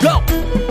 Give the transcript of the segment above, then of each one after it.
go.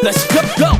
Let's go. go.